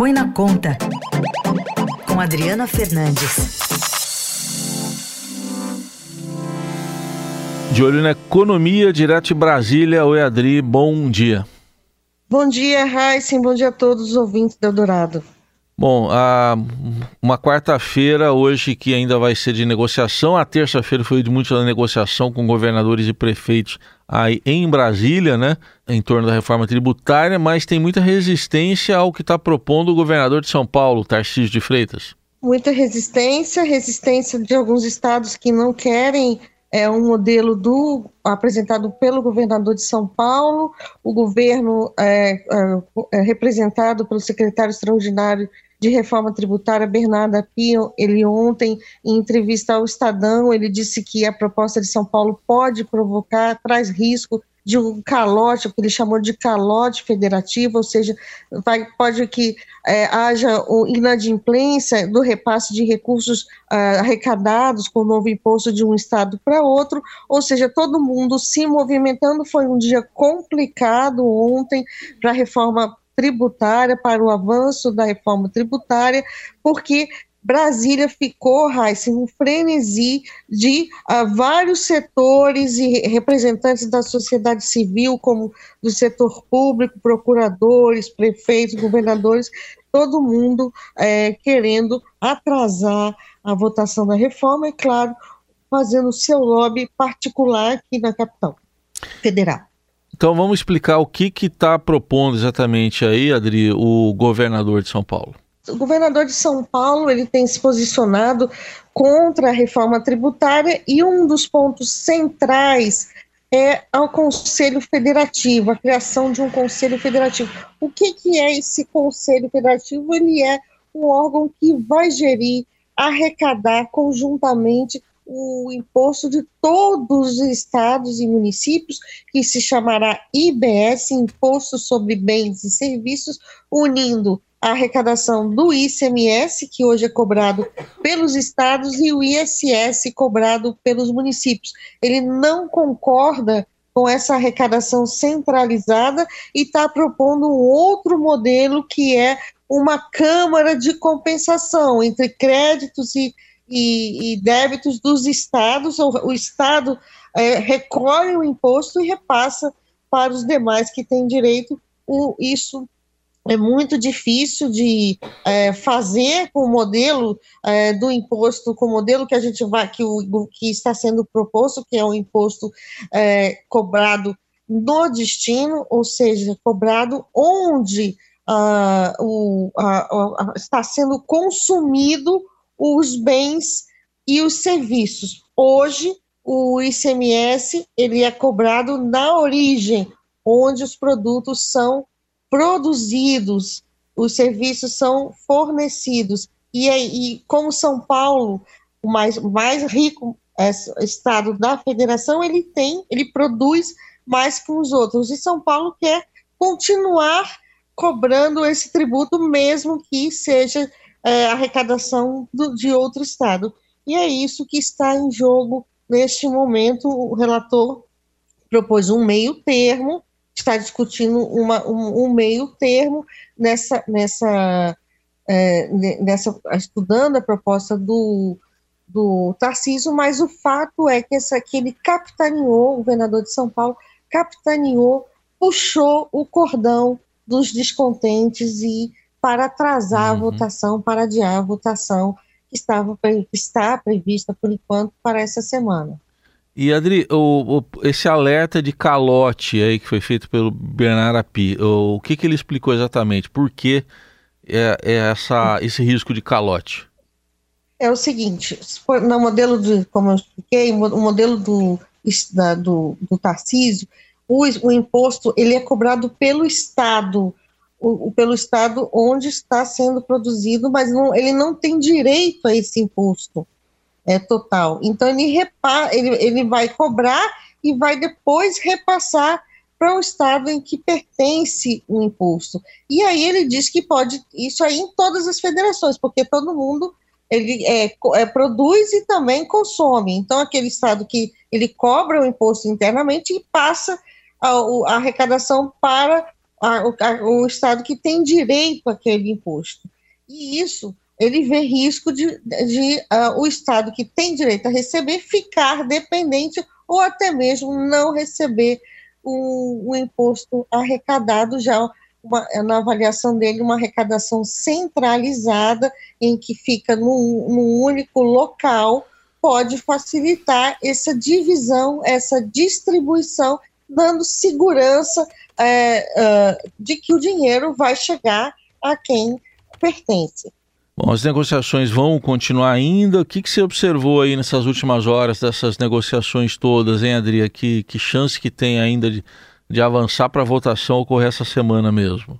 Põe na Conta, com Adriana Fernandes. De olho na economia, direto de Brasília. Oi, Adri, bom dia. Bom dia, Raíssen, bom dia a todos os ouvintes do Eldorado. Bom, a, uma quarta-feira hoje que ainda vai ser de negociação, a terça-feira foi de muita negociação com governadores e prefeitos aí em Brasília, né, em torno da reforma tributária, mas tem muita resistência ao que está propondo o governador de São Paulo, Tarcísio de Freitas. Muita resistência, resistência de alguns estados que não querem é um modelo do apresentado pelo governador de São Paulo, o governo é, é, é representado pelo secretário extraordinário de reforma tributária, Bernardo Apio, ele ontem, em entrevista ao Estadão, ele disse que a proposta de São Paulo pode provocar, traz risco de um calote, o que ele chamou de calote federativo, ou seja, vai, pode que é, haja inadimplência do repasse de recursos uh, arrecadados com o novo imposto de um estado para outro, ou seja, todo mundo se movimentando. Foi um dia complicado ontem para a reforma tributária, para o avanço da reforma tributária, porque Brasília ficou, Raíssa, um frenesi de uh, vários setores e representantes da sociedade civil, como do setor público, procuradores, prefeitos, governadores, todo mundo é, querendo atrasar a votação da reforma, e, claro, fazendo seu lobby particular aqui na capital federal. Então vamos explicar o que está propondo exatamente aí, Adri, o governador de São Paulo. O governador de São Paulo ele tem se posicionado contra a reforma tributária e um dos pontos centrais é ao Conselho Federativo, a criação de um Conselho Federativo. O que, que é esse Conselho Federativo? Ele é um órgão que vai gerir, arrecadar conjuntamente o imposto de todos os estados e municípios, que se chamará IBS, Imposto sobre Bens e Serviços, unindo a arrecadação do ICMS, que hoje é cobrado pelos estados, e o ISS, cobrado pelos municípios. Ele não concorda com essa arrecadação centralizada e está propondo um outro modelo que é uma câmara de compensação entre créditos e e, e débitos dos estados, o, o estado é, recolhe o imposto e repassa para os demais que têm direito. O, isso é muito difícil de é, fazer com o modelo é, do imposto, com o modelo que a gente vai, que, o, que está sendo proposto, que é o imposto é, cobrado no destino, ou seja, cobrado onde uh, o, está sendo consumido os bens e os serviços. Hoje, o ICMS ele é cobrado na origem, onde os produtos são produzidos, os serviços são fornecidos. E, e como São Paulo, o mais, mais rico é, estado da federação, ele tem, ele produz mais que os outros. E São Paulo quer continuar cobrando esse tributo, mesmo que seja é, arrecadação do, de outro estado. E é isso que está em jogo neste momento. O relator propôs um meio termo, está discutindo uma, um, um meio termo nessa, nessa, é, nessa, estudando a proposta do, do Tarcísio, mas o fato é que, essa, que ele capitaneou, o governador de São Paulo, capitaneou, puxou o cordão dos descontentes e para atrasar uhum. a votação, para adiar a votação que estava, está prevista, por enquanto, para essa semana. E Adri, o, o, esse alerta de calote aí que foi feito pelo Bernardo Api, o, o que, que ele explicou exatamente? Por que é, é essa, esse risco de calote? É o seguinte, no modelo de, como eu expliquei, o modelo do, da, do, do Tarcísio, o, o imposto ele é cobrado pelo Estado, pelo estado onde está sendo produzido, mas não, ele não tem direito a esse imposto é, total. Então ele, repa, ele, ele vai cobrar e vai depois repassar para o estado em que pertence o imposto. E aí ele diz que pode isso aí em todas as federações, porque todo mundo ele é, é, produz e também consome. Então aquele estado que ele cobra o imposto internamente e passa a, a arrecadação para a, a, o Estado que tem direito àquele imposto. E isso, ele vê risco de, de uh, o Estado que tem direito a receber ficar dependente ou até mesmo não receber o, o imposto arrecadado já uma, na avaliação dele, uma arrecadação centralizada, em que fica num único local, pode facilitar essa divisão, essa distribuição, dando segurança é, uh, de que o dinheiro vai chegar a quem pertence. Bom, as negociações vão continuar ainda. O que, que você observou aí nessas últimas horas dessas negociações todas, hein, Adria? Que, que chance que tem ainda de, de avançar para a votação ocorrer essa semana mesmo?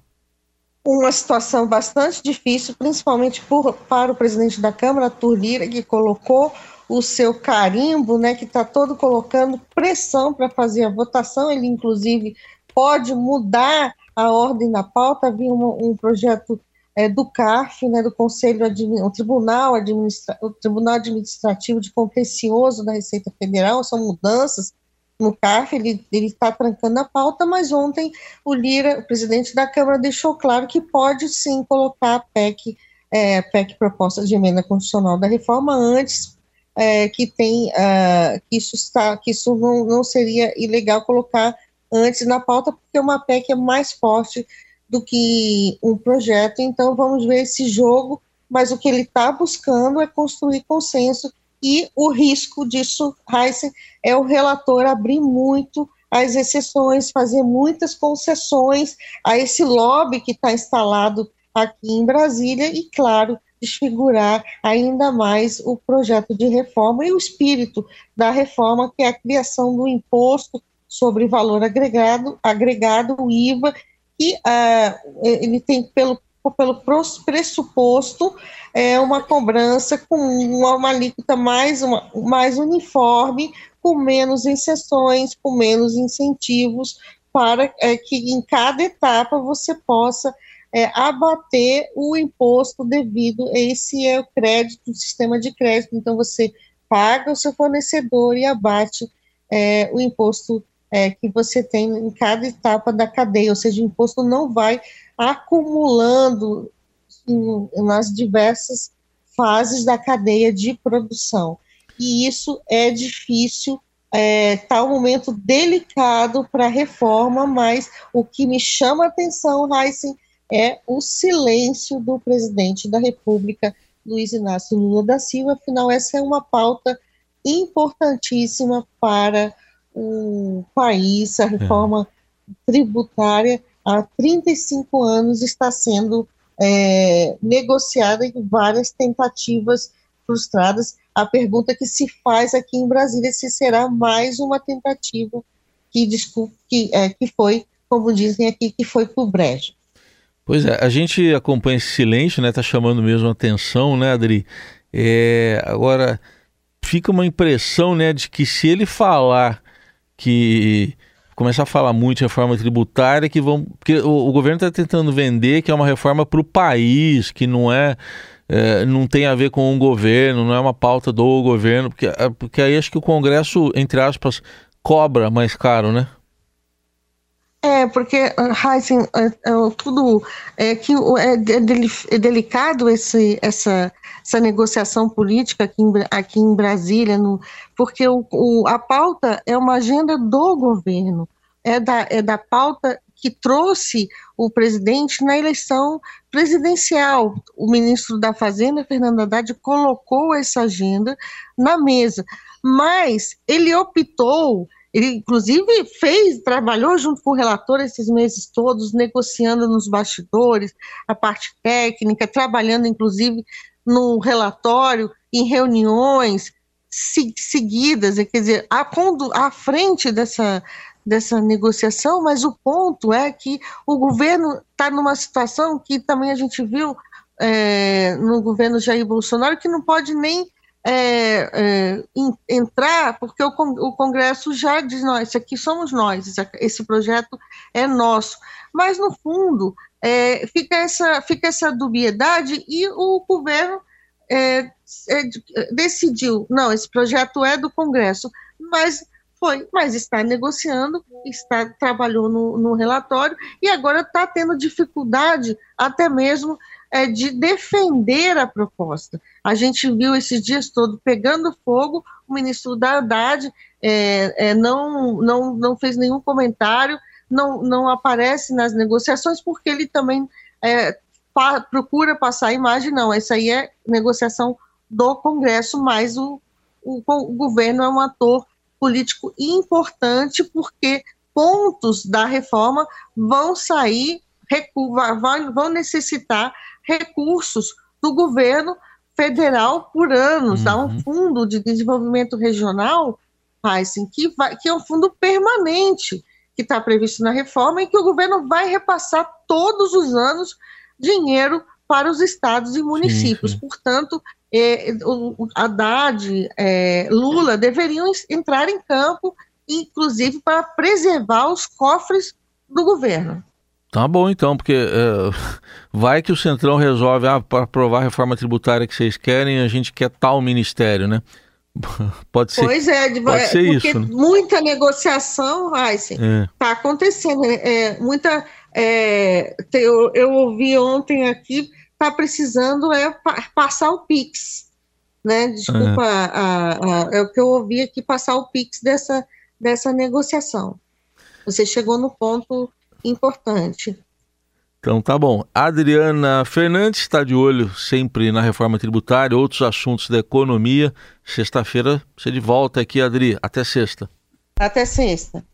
Uma situação bastante difícil, principalmente por, para o presidente da Câmara, Arthur Lira, que colocou o seu carimbo, né, que está todo colocando pressão para fazer a votação. Ele, inclusive, pode mudar a ordem da pauta. Havia um, um projeto é, do CARF, né, do Conselho o Tribunal, Administra o Tribunal Administrativo de Contencioso da Receita Federal, são mudanças no CARF, ele está trancando a pauta, mas ontem o Lira, o presidente da Câmara, deixou claro que pode sim colocar a PEC, é, PEC proposta de emenda constitucional da reforma antes é, que tem uh, que isso está que isso não, não seria ilegal colocar antes na pauta porque uma PEC é mais forte do que um projeto, então vamos ver esse jogo, mas o que ele está buscando é construir consenso e o risco disso, Heisen, é o relator abrir muito as exceções, fazer muitas concessões a esse lobby que está instalado aqui em Brasília e, claro, desfigurar ainda mais o projeto de reforma e o espírito da reforma, que é a criação do imposto sobre valor agregado, agregado o IVA, que uh, ele tem pelo pelo pressuposto é uma cobrança com uma, uma alíquota mais, uma, mais uniforme, com menos exceções, com menos incentivos, para é, que em cada etapa você possa é, abater o imposto devido esse é o crédito, o sistema de crédito. Então, você paga o seu fornecedor e abate é, o imposto é, que você tem em cada etapa da cadeia, ou seja, o imposto não vai acumulando em, nas diversas fases da cadeia de produção. E isso é difícil, está é, tá um momento delicado para a reforma, mas o que me chama a atenção, Heisen, é o silêncio do presidente da República, Luiz Inácio Lula da Silva, afinal, essa é uma pauta importantíssima para o país, a reforma é. tributária há 35 anos está sendo é, negociada em várias tentativas frustradas. A pergunta que se faz aqui em Brasília é se será mais uma tentativa que, que, é, que foi, como dizem aqui, que foi por brejo. Pois é, a gente acompanha esse silêncio, né? Tá chamando mesmo a atenção, né, Adri? É, agora fica uma impressão, né, de que se ele falar que começar a falar muito de reforma tributária que vão. Porque o, o governo está tentando vender que é uma reforma para o país, que não é, é, não tem a ver com o governo, não é uma pauta do governo, porque, é, porque aí acho que o Congresso, entre aspas, cobra mais caro, né? É, porque, Heisen, é, é, tudo é que é, é, delicado esse, essa, essa negociação política aqui em, aqui em Brasília, no, porque o, o, a pauta é uma agenda do governo, é da, é da pauta que trouxe o presidente na eleição presidencial. O ministro da Fazenda, Fernando Haddad, colocou essa agenda na mesa, mas ele optou ele, inclusive, fez, trabalhou junto com o relator esses meses todos, negociando nos bastidores, a parte técnica, trabalhando, inclusive, no relatório, em reuniões se, seguidas, quer dizer, à, à frente dessa, dessa negociação, mas o ponto é que o governo está numa situação que também a gente viu é, no governo Jair Bolsonaro, que não pode nem é, é, entrar, porque o, Congresso já diz, não, esse aqui somos nós, esse projeto é nosso. Mas, no fundo, é, fica, essa, fica essa dubiedade e o governo é, é, decidiu, não, esse projeto é do Congresso, mas Foi, mas está negociando, está trabalhou no, no relatório e agora está tendo dificuldade até mesmo é, de defender a proposta. A gente viu esses dias todos pegando fogo, o ministro da Haddad é, é, não, não, não fez nenhum comentário, não, não aparece nas negociações, porque ele também é, pa, procura passar a imagem, não, essa aí é negociação do Congresso, mas o, o, o governo é um ator político importante, porque pontos da reforma vão sair, vão necessitar recursos do governo federal por anos, uhum. há um fundo de desenvolvimento regional, Heisen, que, vai, que é um fundo permanente, que está previsto na reforma, e que o governo vai repassar todos os anos dinheiro para os estados e municípios. Sim, sim. Portanto, é, o, Haddad, é, Lula deveriam entrar em campo, inclusive para preservar os cofres do governo. Tá bom então, porque é, vai que o Centrão resolve, ah, para aprovar a reforma tributária que vocês querem, a gente quer tal ministério, né? Pode ser. Pois é, pode ser porque isso, né? muita negociação, Heisen, está é. acontecendo. Né? É, muita, é, eu, eu ouvi ontem aqui, está precisando é passar o Pix, né? Desculpa, a, a, é o que eu ouvi aqui, passar o Pix dessa, dessa negociação. Você chegou no ponto importante. Então tá bom. Adriana Fernandes está de olho sempre na reforma tributária, outros assuntos da economia. Sexta-feira você de volta aqui, Adri. Até sexta. Até sexta.